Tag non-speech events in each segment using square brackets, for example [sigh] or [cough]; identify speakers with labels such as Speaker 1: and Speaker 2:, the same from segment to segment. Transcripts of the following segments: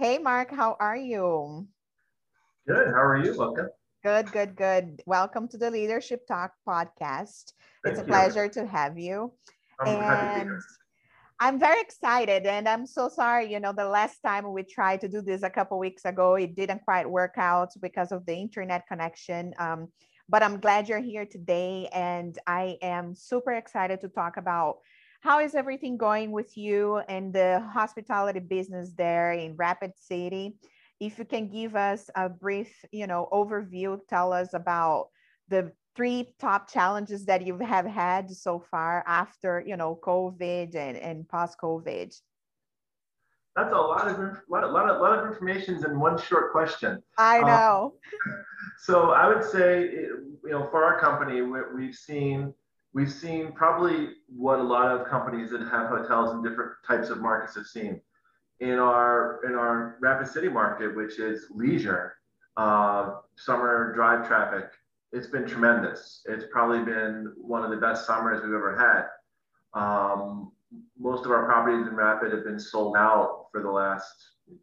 Speaker 1: Hey, Mark, how are you?
Speaker 2: Good. How are you? Welcome.
Speaker 1: Good, good, good. Welcome to the Leadership Talk podcast.
Speaker 2: Thank
Speaker 1: it's a
Speaker 2: you.
Speaker 1: pleasure to have you.
Speaker 2: I'm happy to be
Speaker 1: and. I'm very excited, and I'm so sorry. You know, the last time we tried to do this a couple weeks ago, it didn't quite work out because of the internet connection. Um, but I'm glad you're here today, and I am super excited to talk about how is everything going with you and the hospitality business there in Rapid City. If you can give us a brief, you know, overview, tell us about the three top challenges that you have had so far after, you know, COVID and, and post-COVID.
Speaker 2: That's a lot of lot, of- lot, of, lot of information in one short question.
Speaker 1: I
Speaker 2: Um,
Speaker 1: know. [laughs]
Speaker 2: So I would say, you know, for our company, we, we've seen we've seen probably what a lot of companies that have hotels in different types of markets have seen. In our in our Rapid City market, which is leisure, uh, summer drive traffic, it's been tremendous. It's probably been one of the best summers we've ever had. Um, most of our properties in Rapid have been sold out for the last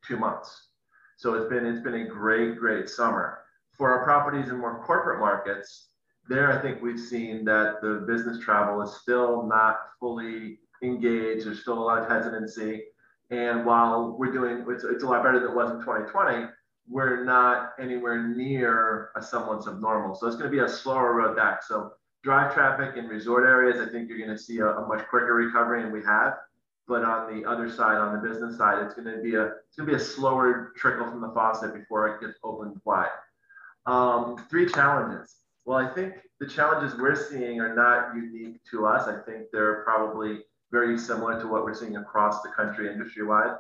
Speaker 2: two months. So it's been it's been a great great summer. For our properties in more corporate markets, there I think we've seen that the business travel is still not fully engaged. There's still a lot of hesitancy. And while we're doing it's, it's a lot better than it was in 2020, we're not anywhere near a semblance of normal. So it's going to be a slower road back. So drive traffic in resort areas, I think you're going to see a, a much quicker recovery, and we have. But on the other side, on the business side, it's going to be a it's going to be a slower trickle from the faucet before it gets opened wide. Um, three challenges. Well, I think the challenges we're seeing are not unique to us. I think they're probably very similar to what we're seeing across the country industry wide.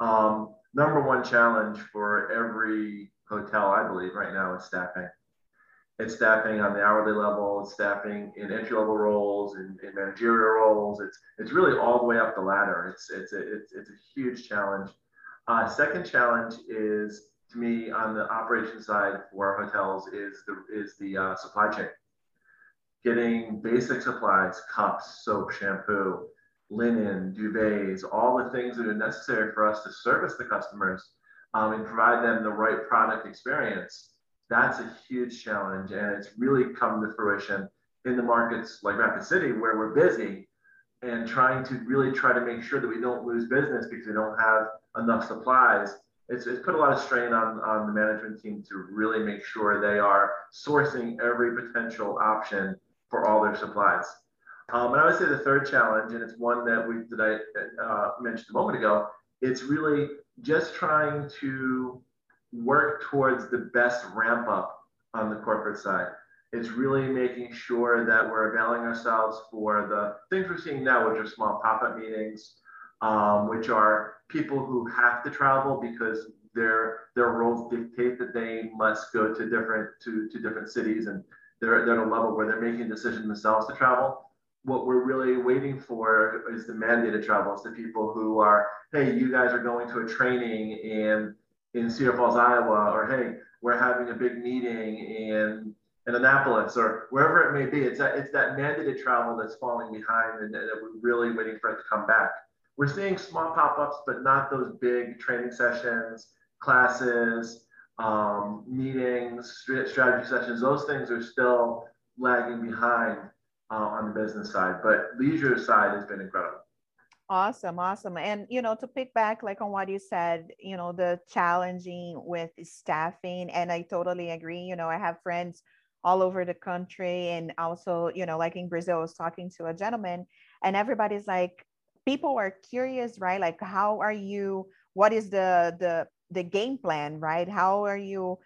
Speaker 2: Um, number one challenge for every hotel, I believe, right now is staffing. It's staffing on the hourly level, it's staffing in entry level roles, in, in managerial roles. It's it's really all the way up the ladder. It's it's a, it's, it's a huge challenge. Uh, second challenge is to me on the operation side for our hotels is the is the uh, supply chain. Getting basic supplies, cups, soap, shampoo, linen, duvets, all the things that are necessary for us to service the customers um, and provide them the right product experience. That's a huge challenge, and it's really come to fruition in the markets like Rapid City, where we're busy and trying to really try to make sure that we don't lose business because we don't have enough supplies. It's, it's put a lot of strain on, on the management team to really make sure they are sourcing every potential option for all their supplies. Um, and I would say the third challenge, and it's one that we that I uh, mentioned a moment ago, it's really just trying to work towards the best ramp up on the corporate side. It's really making sure that we're availing ourselves for the things we're seeing now, which are small pop-up meetings, um, which are people who have to travel because their their roles dictate that they must go to different to, to different cities and they're, they're at a level where they're making decisions themselves to travel what we're really waiting for is the mandated travels, the people who are, hey, you guys are going to a training in in Cedar Falls, Iowa, or hey, we're having a big meeting in in Annapolis, or wherever it may be. It's that it's that mandated travel that's falling behind, and, and we're really waiting for it to come back. We're seeing small pop-ups, but not those big training sessions, classes, um, meetings, strategy sessions. Those things are still lagging behind uh, on the business side, but leisure side has been incredible.
Speaker 1: Awesome, awesome. And you know, to pick back like on what you said, you know, the challenging with staffing, and I totally agree. You know, I have friends all over the country, and also, you know, like in Brazil, I was talking to a gentleman, and everybody's like, people are curious, right? Like, how are you? What is the the the game plan, right? How are you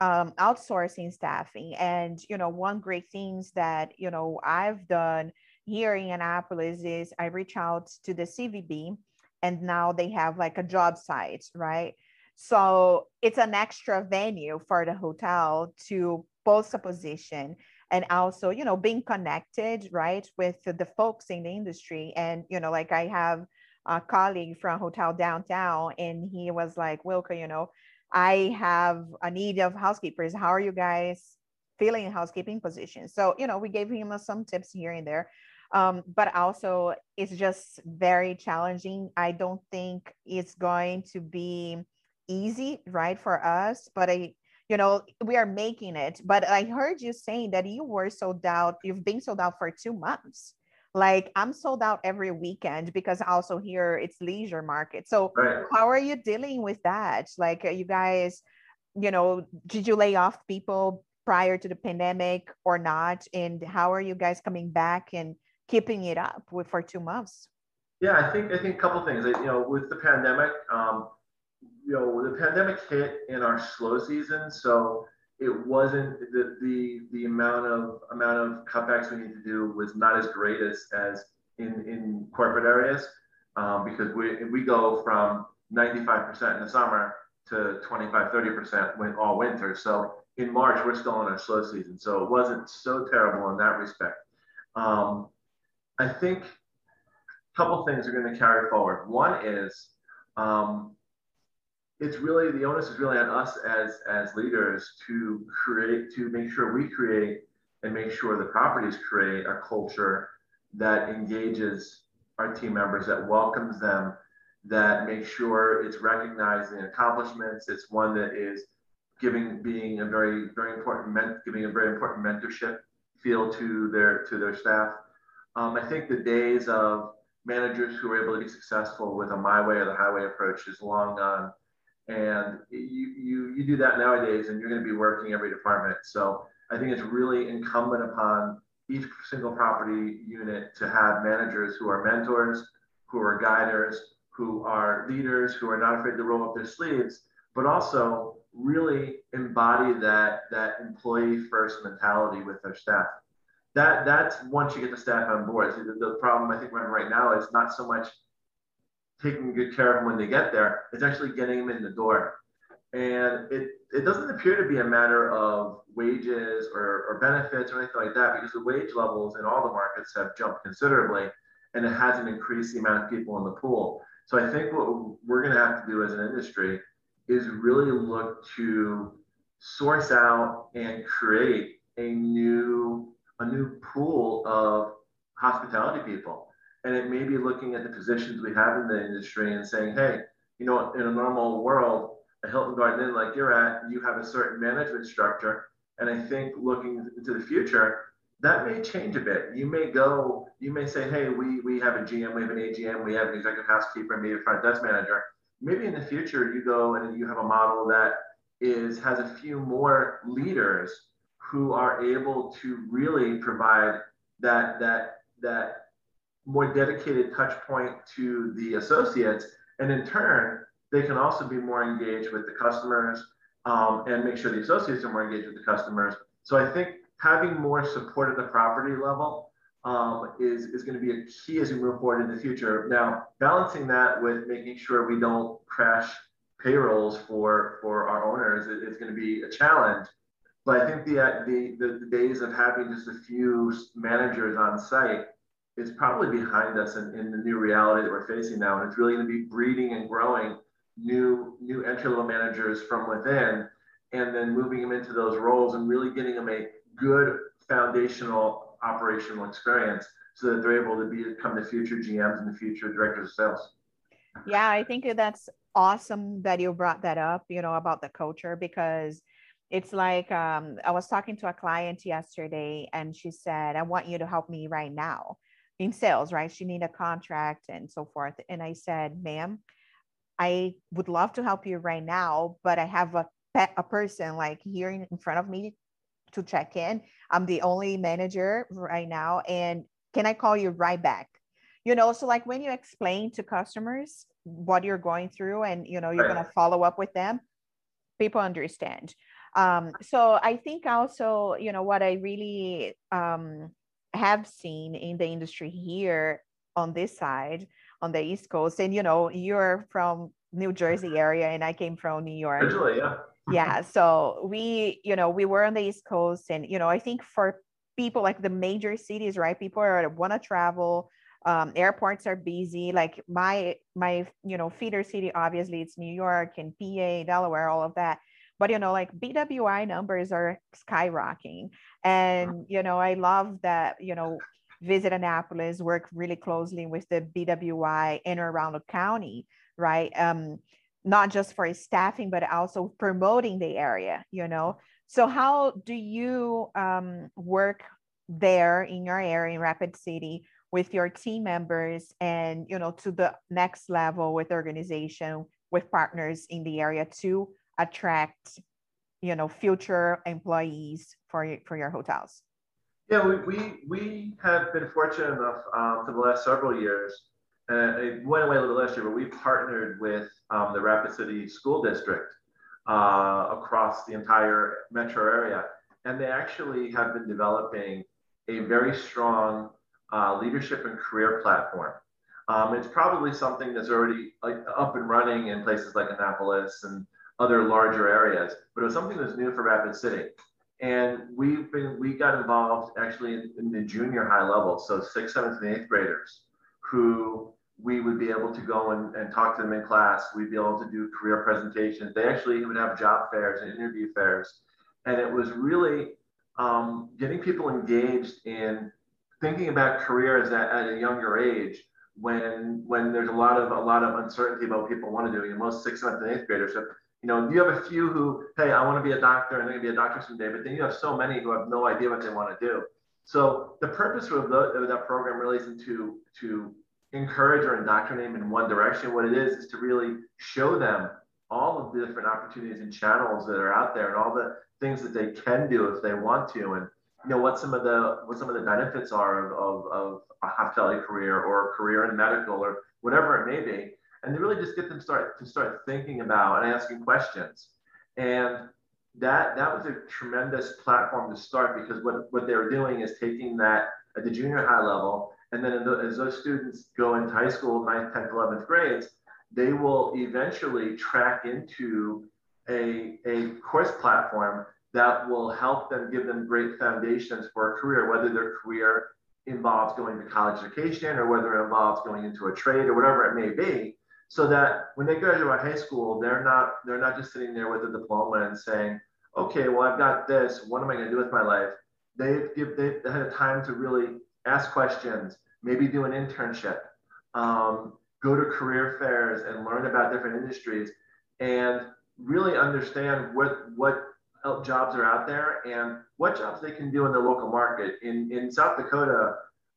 Speaker 1: um, outsourcing staffing? And you know, one great things that you know I've done here in Annapolis is I reach out to the CVB and now they have like a job site, right? So it's an extra venue for the hotel to post a position and also, you know, being connected, right, with the folks in the industry. And, you know, like I have a colleague from Hotel Downtown and he was like, Wilka, you know, I have a need of housekeepers. How are you guys filling housekeeping positions? So, you know, we gave him some tips here and there um, but also it's just very challenging. I don't think it's going to be easy, right, for us, but I, you know, we are making it. But I heard you saying that you were sold out, you've been sold out for two months. Like I'm sold out every weekend because also here it's leisure market. So
Speaker 2: right.
Speaker 1: how are you dealing with that? Like you guys, you know, did you lay off people prior to the pandemic or not? And how are you guys coming back and keeping it up with, for two months?
Speaker 2: Yeah, I think I think a couple things. You know, with the pandemic, um, you know, the pandemic hit in our slow season, so it wasn't the the the amount of amount of cutbacks we need to do was not as great as as in in corporate areas um, because we we go from 95% in the summer to 25 30% when all winter. So in march we're still in our slow season so it wasn't so terrible in that respect. Um, i think a couple things are going to carry forward. One is um, it's really the onus is really on us as as leaders to create to make sure we create and make sure the properties create a culture that engages our team members that welcomes them that makes sure it's recognizing accomplishments. It's one that is giving being a very very important men, giving a very important mentorship feel to their to their staff. Um, i think the days of managers who are able to be successful with a my way or the highway approach is long gone and you, you, you do that nowadays and you're going to be working every department. So I think it's really incumbent upon each single property unit to have managers who are mentors, who are guiders, who are leaders, who are not afraid to roll up their sleeves, but also really embody that, that employee first mentality with their staff. That, that's once you get the staff on board. The, the problem I think we're in right now is not so much taking good care of them when they get there. It's actually getting them in the door. And it, it doesn't appear to be a matter of wages or, or benefits or anything like that because the wage levels in all the markets have jumped considerably and it hasn't increased the amount of people in the pool. So I think what we're going to have to do as an industry is really look to source out and create a new a new pool of hospitality people and it may be looking at the positions we have in the industry and saying, hey, you know, in a normal world, a Hilton Garden Inn like you're at, you have a certain management structure. And I think looking into the future, that may change a bit. You may go, you may say, hey, we, we have a GM, we have an AGM, we have an executive housekeeper, maybe a front desk manager. Maybe in the future you go and you have a model that is has a few more leaders who are able to really provide that that that more dedicated touch point to the associates. And in turn, they can also be more engaged with the customers um, and make sure the associates are more engaged with the customers. So I think having more support at the property level um, is, is going to be a key as we move forward in the future. Now, balancing that with making sure we don't crash payrolls for, for our owners is, is going to be a challenge. But I think the, the, the, the days of having just a few managers on site is probably behind us in, in the new reality that we're facing now. And it's really going to be breeding and growing new new entry level managers from within, and then moving them into those roles and really getting them a good foundational operational experience so that they're able to become the future GMs and the future directors of sales.
Speaker 1: Yeah, I think that's awesome that you brought that up, you know, about the culture because it's like um, I was talking to a client yesterday and she said, I want you to help me right now in sales, right? She need a contract and so forth. And I said, ma'am, I would love to help you right now, but I have a a person like here in front of me to check in. I'm the only manager right now. And can I call you right back? You know, so like when you explain to customers what you're going through and you know you're going to follow up with them, people understand. Um, so I think also, you know, what I really um, have seen in the industry here on this side on the east coast and you know you're from new jersey area and i came from new york.
Speaker 2: Originally, yeah.
Speaker 1: Yeah so we you know we were on the east coast and you know i think for people like the major cities right people are want to travel um, airports are busy like my my you know feeder city obviously it's new york and pa delaware all of that but you know like bwi numbers are skyrocketing. And you know i love that you know visit annapolis work really closely with the bwi in or around the county right? Um not just for staffing, but also promoting the area, you know. So how do you um, work there in your area in Rapid City with your team members and, you know, to the next level with organization, with partners in the area to attract, you know, future employees for, for your hotels?
Speaker 2: Yeah, we, we, we have been fortunate enough um, for the last several years uh, it went away a little last year, but we partnered with um, the Rapid City School District uh, across the entire metro area. And they actually have been developing a very strong uh, leadership and career platform. Um, it's probably something that's already up and running in places like Annapolis and other larger areas, but it was something that's new for Rapid City. And we've been, we got involved actually in, the junior high level, so sixth, seventh, and eighth graders who we would be able to go and, and talk to them in class. We'd be able to do career presentations. They actually would have job fairs and interview fairs. And it was really um, getting people engaged in thinking about careers at, at, a younger age when when there's a lot of a lot of uncertainty about what people want to do. You know, most sixth, seventh, and eighth graders. You know, you have a few who, hey, I want to be a doctor and I'm going to be a doctor someday, but then you have so many who have no idea what they want to do. So the purpose of, the, of that program really isn't to to encourage or indoctrinate them in one direction. What it is is to really show them all of the different opportunities and channels that are out there and all the things that they can do if they want to and you know what some of the what some of the benefits are of, of, of a hospitality career or a career in medical or whatever it may be and really just get them start to start thinking about and asking questions. And that that was a tremendous platform to start because what what they were doing is taking that at the junior high level and then the, as those students go into high school, 9th, 10th, 11th grades, they will eventually track into a, a course platform that will help them give them great foundations for a career, whether their career involves going to college education or whether it involves going into a trade or whatever it may be so that when they graduate high school they're not they're not just sitting there with a diploma and saying okay well i've got this what am i going to do with my life they've give they've had a time to really ask questions, maybe do an internship, um, go to career fairs and learn about different industries and really understand what, what jobs are out there and what jobs they can do in their local market. In, in South Dakota,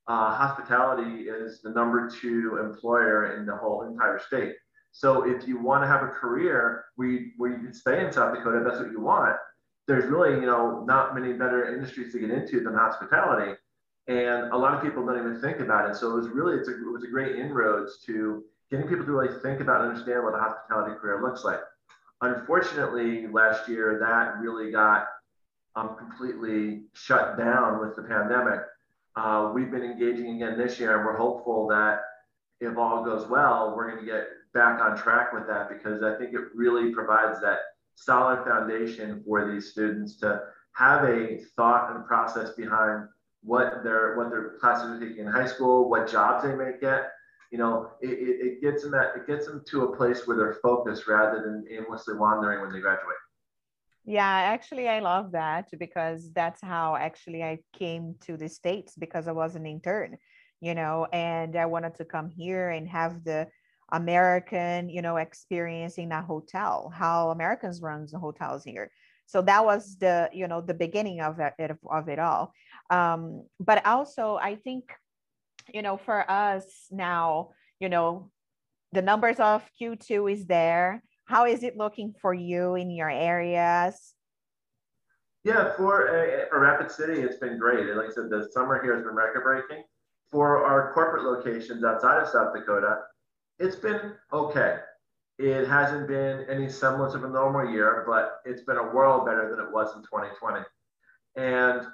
Speaker 2: uh, hospitality is the number two employer in the whole entire state. So if you want to have a career where you, where you can stay in South Dakota, that's what you want. There's really, you know, not many better industries to get into than hospitality and a lot of people don't even think about it. So it was really it's a, it was a great inroads to getting people to really think about and understand what a hospitality career looks like. Unfortunately, last year that really got um, completely shut down with the pandemic. Uh, we've been engaging again this year, and we're hopeful that if all goes well, we're going to get back on track with that because I think it really provides that solid foundation for these students to have a thought and process behind what their what their classes are taking in high school, what jobs they may get. You know, it, it, it gets them at, it gets them to a place where they're focused rather than aimlessly wandering when they graduate.
Speaker 1: Yeah, actually, I love that because that's how actually I came to the States because I was an intern, you know, and I wanted to come here and have the American, you know, experience in a hotel, how Americans run the hotels here. So that was the, you know, the beginning of it, of it all. Um, but also, I think, you know, for us now, you know, the numbers of Q2 is there. How is it looking for you in your areas?
Speaker 2: Yeah, for, for Rapid City, it's been great. And Like I said, the summer here has been record breaking. For our corporate locations outside of South Dakota, it's been okay. It hasn't been any semblance of a normal year, but it's been a world better than it was in 2020. And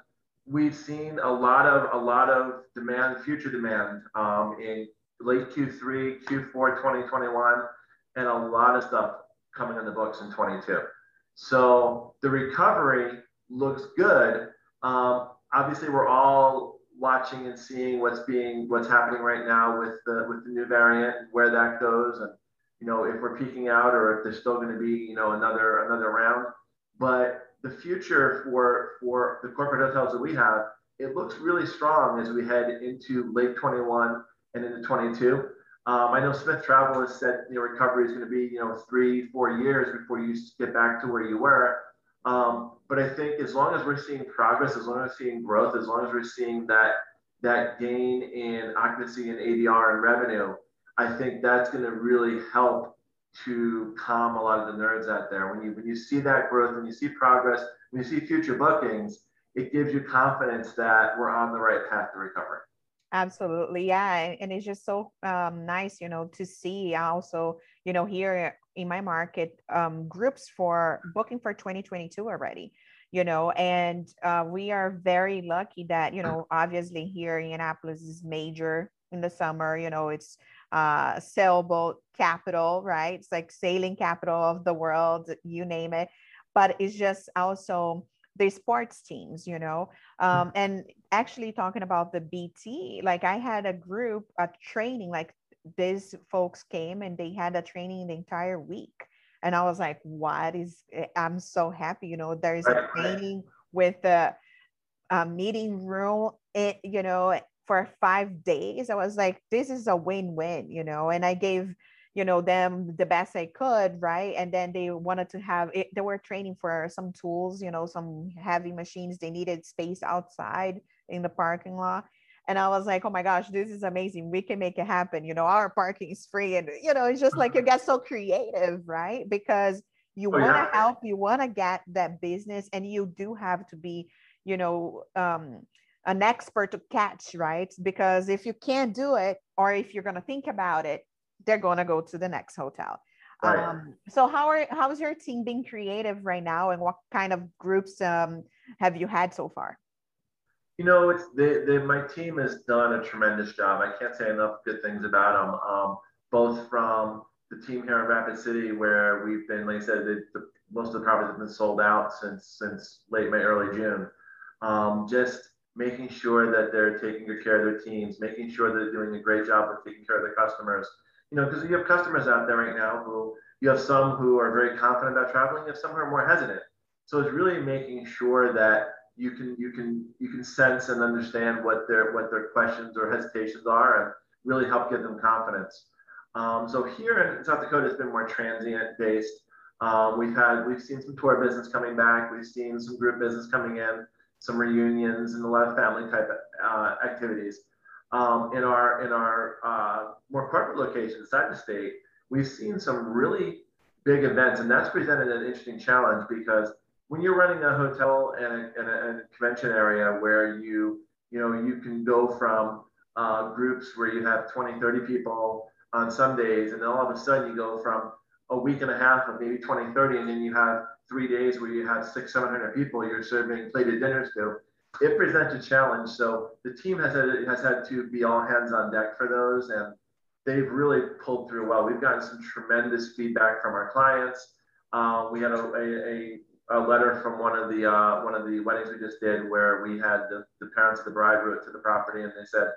Speaker 2: we've seen a lot of a lot of demand, future demand um, in late Q3, Q4 2021, and a lot of stuff coming in the books in 22. So the recovery looks good. Um, obviously, we're all watching and seeing what's being what's happening right now with the with the new variant, where that goes, and you know if we're peaking out or if there's still going to be you know another another round. But the future for for the corporate hotels that we have, it looks really strong as we head into late 21 and into 22. Um, I know Smith Travel has said know recovery is going to be you know three four years before you get back to where you were. Um, but I think as long as we're seeing progress, as long as we're seeing growth, as long as we're seeing that that gain in occupancy and ADR and revenue, I think that's going to really help to calm a lot of the nerds out there. When you when you see that growth, when you see progress, when you see future bookings, it gives you confidence that we're on the right path to recovery.
Speaker 1: Absolutely, yeah, and it's just so um, nice, you know, to see also, you know, here in my market, um, groups for booking for 2022 already, you know, and uh, we are very lucky that, you know, obviously here in Annapolis is major in the summer, you know, it's uh, sailboat capital, right? It's like sailing capital of the world, you name it. But it's just also the sports teams, you know. Um, and actually talking about the BT, like I had a group, a training, like these folks came and they had a training the entire week. And I was like, what is, eh, I'm so happy, you know, there's a training with a, uh, meeting room, it, you know, for five days. I was like, this is a win-win, you know, and I gave, you know, them the best I could, right? And then they wanted to have it, they were training for some tools, you know, some heavy machines. They needed space outside in the parking lot. And I was like, oh my gosh, this is amazing. We can make it happen. You know, our parking is free. And, you know, it's just like you get so creative, right? Because you oh, want to yeah. help, you want to get that business, and you do have to be, you know, um, an expert to catch, right? Because if you can't do it, or if you're going to think about it, they're going to go to the next hotel. Right. Um, so how are how is your team being creative right now, and what kind of groups um, have you had so far?
Speaker 2: You know, it's the, the, my team has done a tremendous job. I can't say enough good things about them. Um, both from the team here in Rapid City, where we've been, like I said, the, the, most of the properties have been sold out since since late May, early June. Um, just making sure that they're taking good care of their teams, making sure they're doing a great job of taking care of their customers. You know, because you have customers out there right now who you have some who are very confident about traveling, you have some who are more hesitant. So it's really making sure that you can you can you can sense and understand what their what their questions or hesitations are and really help give them confidence. Um, so here in South Dakota, it's been more transient based. Um, we've had we've seen some tour business coming back. We've seen some group business coming in some reunions and a lot of family type uh, activities. Um, in our in our uh, more corporate locations inside the state, we've seen some really big events, and that's presented an interesting challenge because when you're running a hotel and a, and a, and a convention area where you you know you can go from uh, groups where you have 20 30 people on some days and then all of a sudden you go from a week and a half of maybe 20 30 and then you have three days where you have six, 700 people you're serving plated dinners to, it presents a challenge. So the team has had, has had to be all hands on deck for those, and they've really pulled through well. We've gotten some tremendous feedback from our clients. Uh, we had a, a, a, letter from one of the uh, one of the weddings we just did where we had the, the parents of the bride wrote to the property and they said,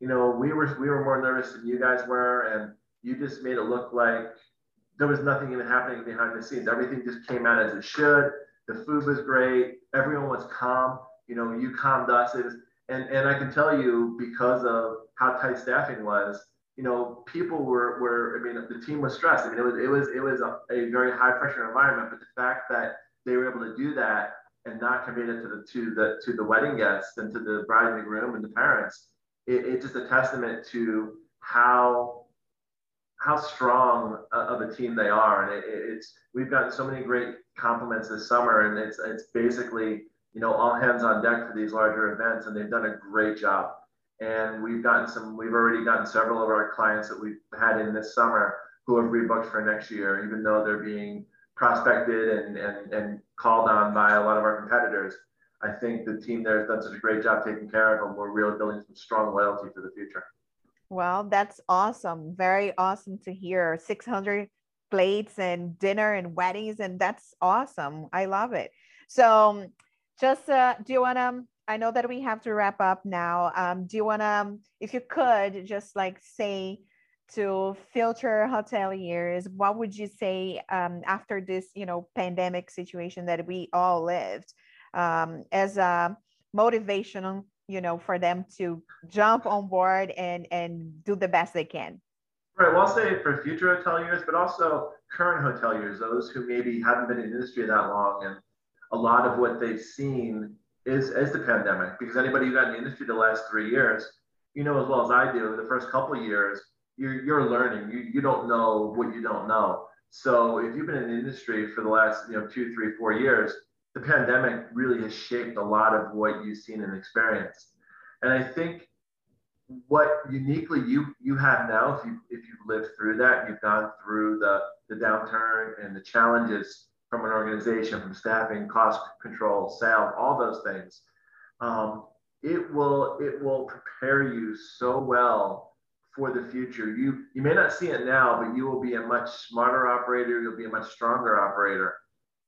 Speaker 2: you know, we were we were more nervous than you guys were, and you just made it look like there was nothing even happening behind the scenes. Everything just came out as it should. The food was great. Everyone was calm. You know, you calmed us. And, and I can tell you because of how tight staffing was, you know, people were, were, I mean, the team was stressed. I mean, it was, it was, it was a, a very high pressure environment, but the fact that they were able to do that and not convey it to the, to the, to the wedding guests and to the bride and the groom and the parents, it, it's just a testament to how how strong of a team they are, and it, it's we've gotten so many great compliments this summer, and it's it's basically you know all hands on deck for these larger events, and they've done a great job. And we've gotten some, we've already gotten several of our clients that we've had in this summer who have rebooked for next year, even though they're being prospected and, and, and called on by a lot of our competitors. I think the team there has done such a great job taking care of them. We're really building some strong loyalty for the future.
Speaker 1: Well, that's awesome. Very awesome to hear. 600 plates and dinner and weddings, and that's awesome. I love it. So, just uh, do you want to? I know that we have to wrap up now. Um, do you want to, if you could, just like say to filter hoteliers, what would you say um, after this, you know, pandemic situation that we all lived um, as a motivational you know for them to jump on board and and do the best they can
Speaker 2: Right. Well, I'll say for future hoteliers, but also current hoteliers, those who maybe haven't been in the industry that long, and a lot of what they've seen is is the pandemic. Because anybody who got in the industry the last three years, you know as well as I do, the first couple of years, you're you're learning. You you don't know what you don't know. So if you've been in the industry for the last you know two, three, four years, the pandemic really has shaped a lot of what you've seen and experienced. And I think what uniquely you you have now, if you if you've lived through that, you've gone through the the downturn and the challenges from an organization, from staffing, cost control, sales, all those things. Um, it will it will prepare you so well for the future. You you may not see it now, but you will be a much smarter operator. You'll be a much stronger operator.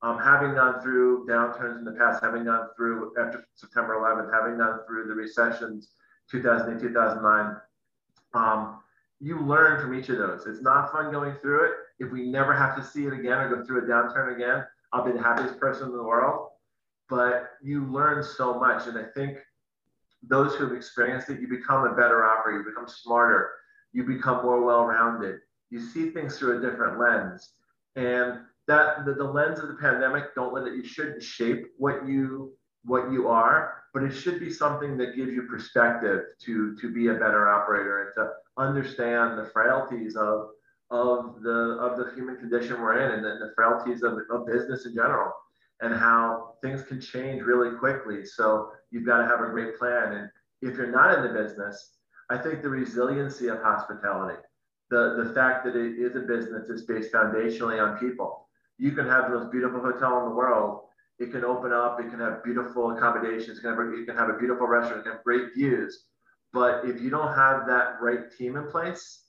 Speaker 2: Um, having gone through downturns in the past, having gone through after September 11th, having gone through the recessions 2008, 2009. Um, you learn from each of those. It's not fun going through it. If we never have to see it again or go through a downturn again, I'll be the happiest person in the world. But you learn so much. And I think those who have experienced it, you become a better operator, you become smarter, you become more well rounded. You see things through a different lens. And that the, the lens of the pandemic, don't let it, you shouldn't shape what you what you are, but it should be something that gives you perspective to to be a better operator and to understand the frailties of of the of the human condition we're in and the, the frailties of, of business in general and how things can change really quickly. So you've got to have a great plan. And if you're not in the business, I think the resiliency of hospitality, the, the fact that it is a business that's based foundationally on people. You can have the most beautiful hotel in the world, it can open up. It can have beautiful accommodations. It can have, can have a beautiful restaurant. It can have great views. But if you don't have that right team in place,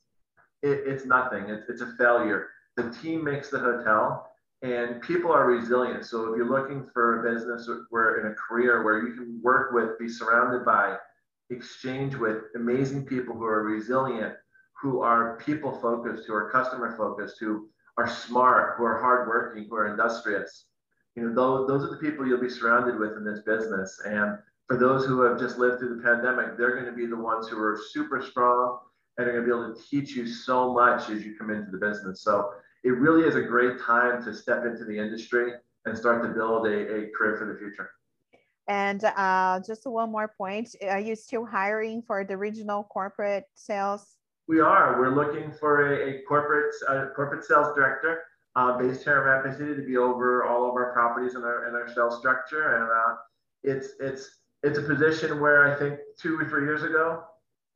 Speaker 2: it, it's nothing. It's, it's a failure. The team makes the hotel, and people are resilient. So if you're looking for a business where in a career where you can work with, be surrounded by, exchange with amazing people who are resilient, who are people focused, who are customer focused, who are smart, who are hardworking, who are industrious you know, those, those are the people you'll be surrounded with in this business. And for those who have just lived through the pandemic, they're going to be the ones who are super strong and are going to be able to teach you so much as you come into the business. So it really is a great time to step into the industry and start to build a, a career for the future.
Speaker 1: And uh, just one more point, are you still hiring for the regional corporate sales?
Speaker 2: We are. We're looking for a, a corporate uh, corporate sales director uh, based here in Rapid City to be over all of our properties and our, and our sales structure. And uh, it's, it's, it's a position where I think two or three years ago,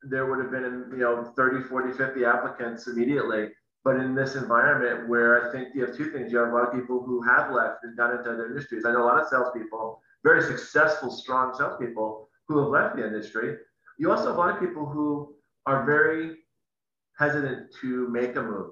Speaker 2: there would have been, you know, 30, 40, 50 applicants immediately. But in this environment where I think you have two things, you have a lot of people who have left and gone into other industries. I know a lot of salespeople, very successful, strong salespeople who have left the industry. You also have a lot of people who are very hesitant to make a move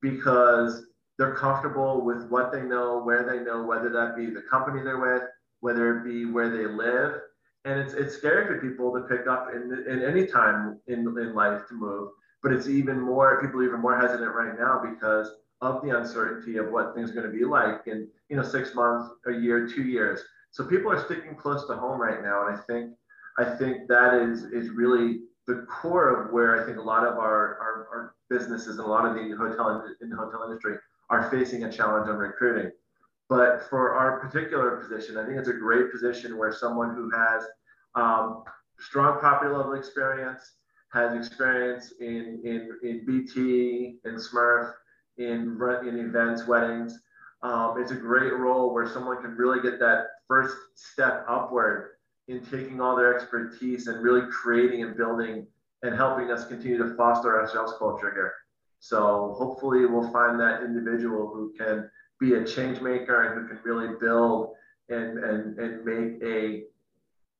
Speaker 2: because they're comfortable with what they know, where they know, whether that be the company they're with, whether it be where they live. And it's, it's scary for people to pick up in, in any time in, in life to move. But it's even more, people are even more hesitant right now because of the uncertainty of what things are going to be like in, you know, six months, a year, two years. So people are sticking close to home right now. And I think, I think that is, is really the core of where I think a lot of our, our, our businesses and a lot of the hotel in the hotel industry are facing a challenge on recruiting. But for our particular position, I think it's a great position where someone who has um, strong property level experience, has experience in, in, in BT, in SMERF, in, in events, weddings. Um, it's a great role where someone can really get that first step upward in taking all their expertise and really creating and building and helping us continue to foster our sales culture here. So hopefully we'll find that individual who can be a change maker and who can really build and, and, and make a,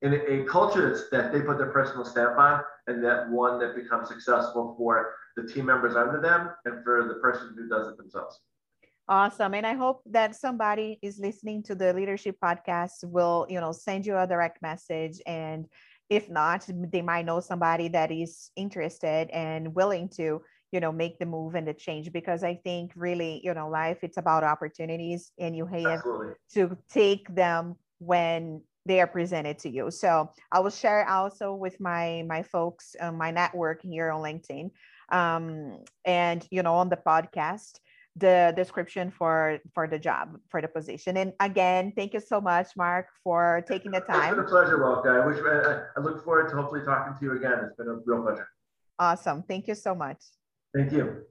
Speaker 2: in a culture that's, that they put their personal stamp on and that one that becomes successful for the team members under them and for the person who does it themselves.
Speaker 1: Awesome. And I hope that somebody is listening to the leadership podcast will, you know, send you a direct message. And if not, they might know somebody that is interested and willing to you know make the move and the change because i think really you know life it's about opportunities and you have Absolutely. to take them when they are presented to you. So i will share also with my my folks uh, my network here on linkedin um, and you know on the podcast the description for for the job for the position. And again thank you so much mark for taking the time
Speaker 2: it's been a pleasure welcome i wish I, I look forward to hopefully talking to you again. It's been a real pleasure.
Speaker 1: Awesome. Thank you so much
Speaker 2: thank you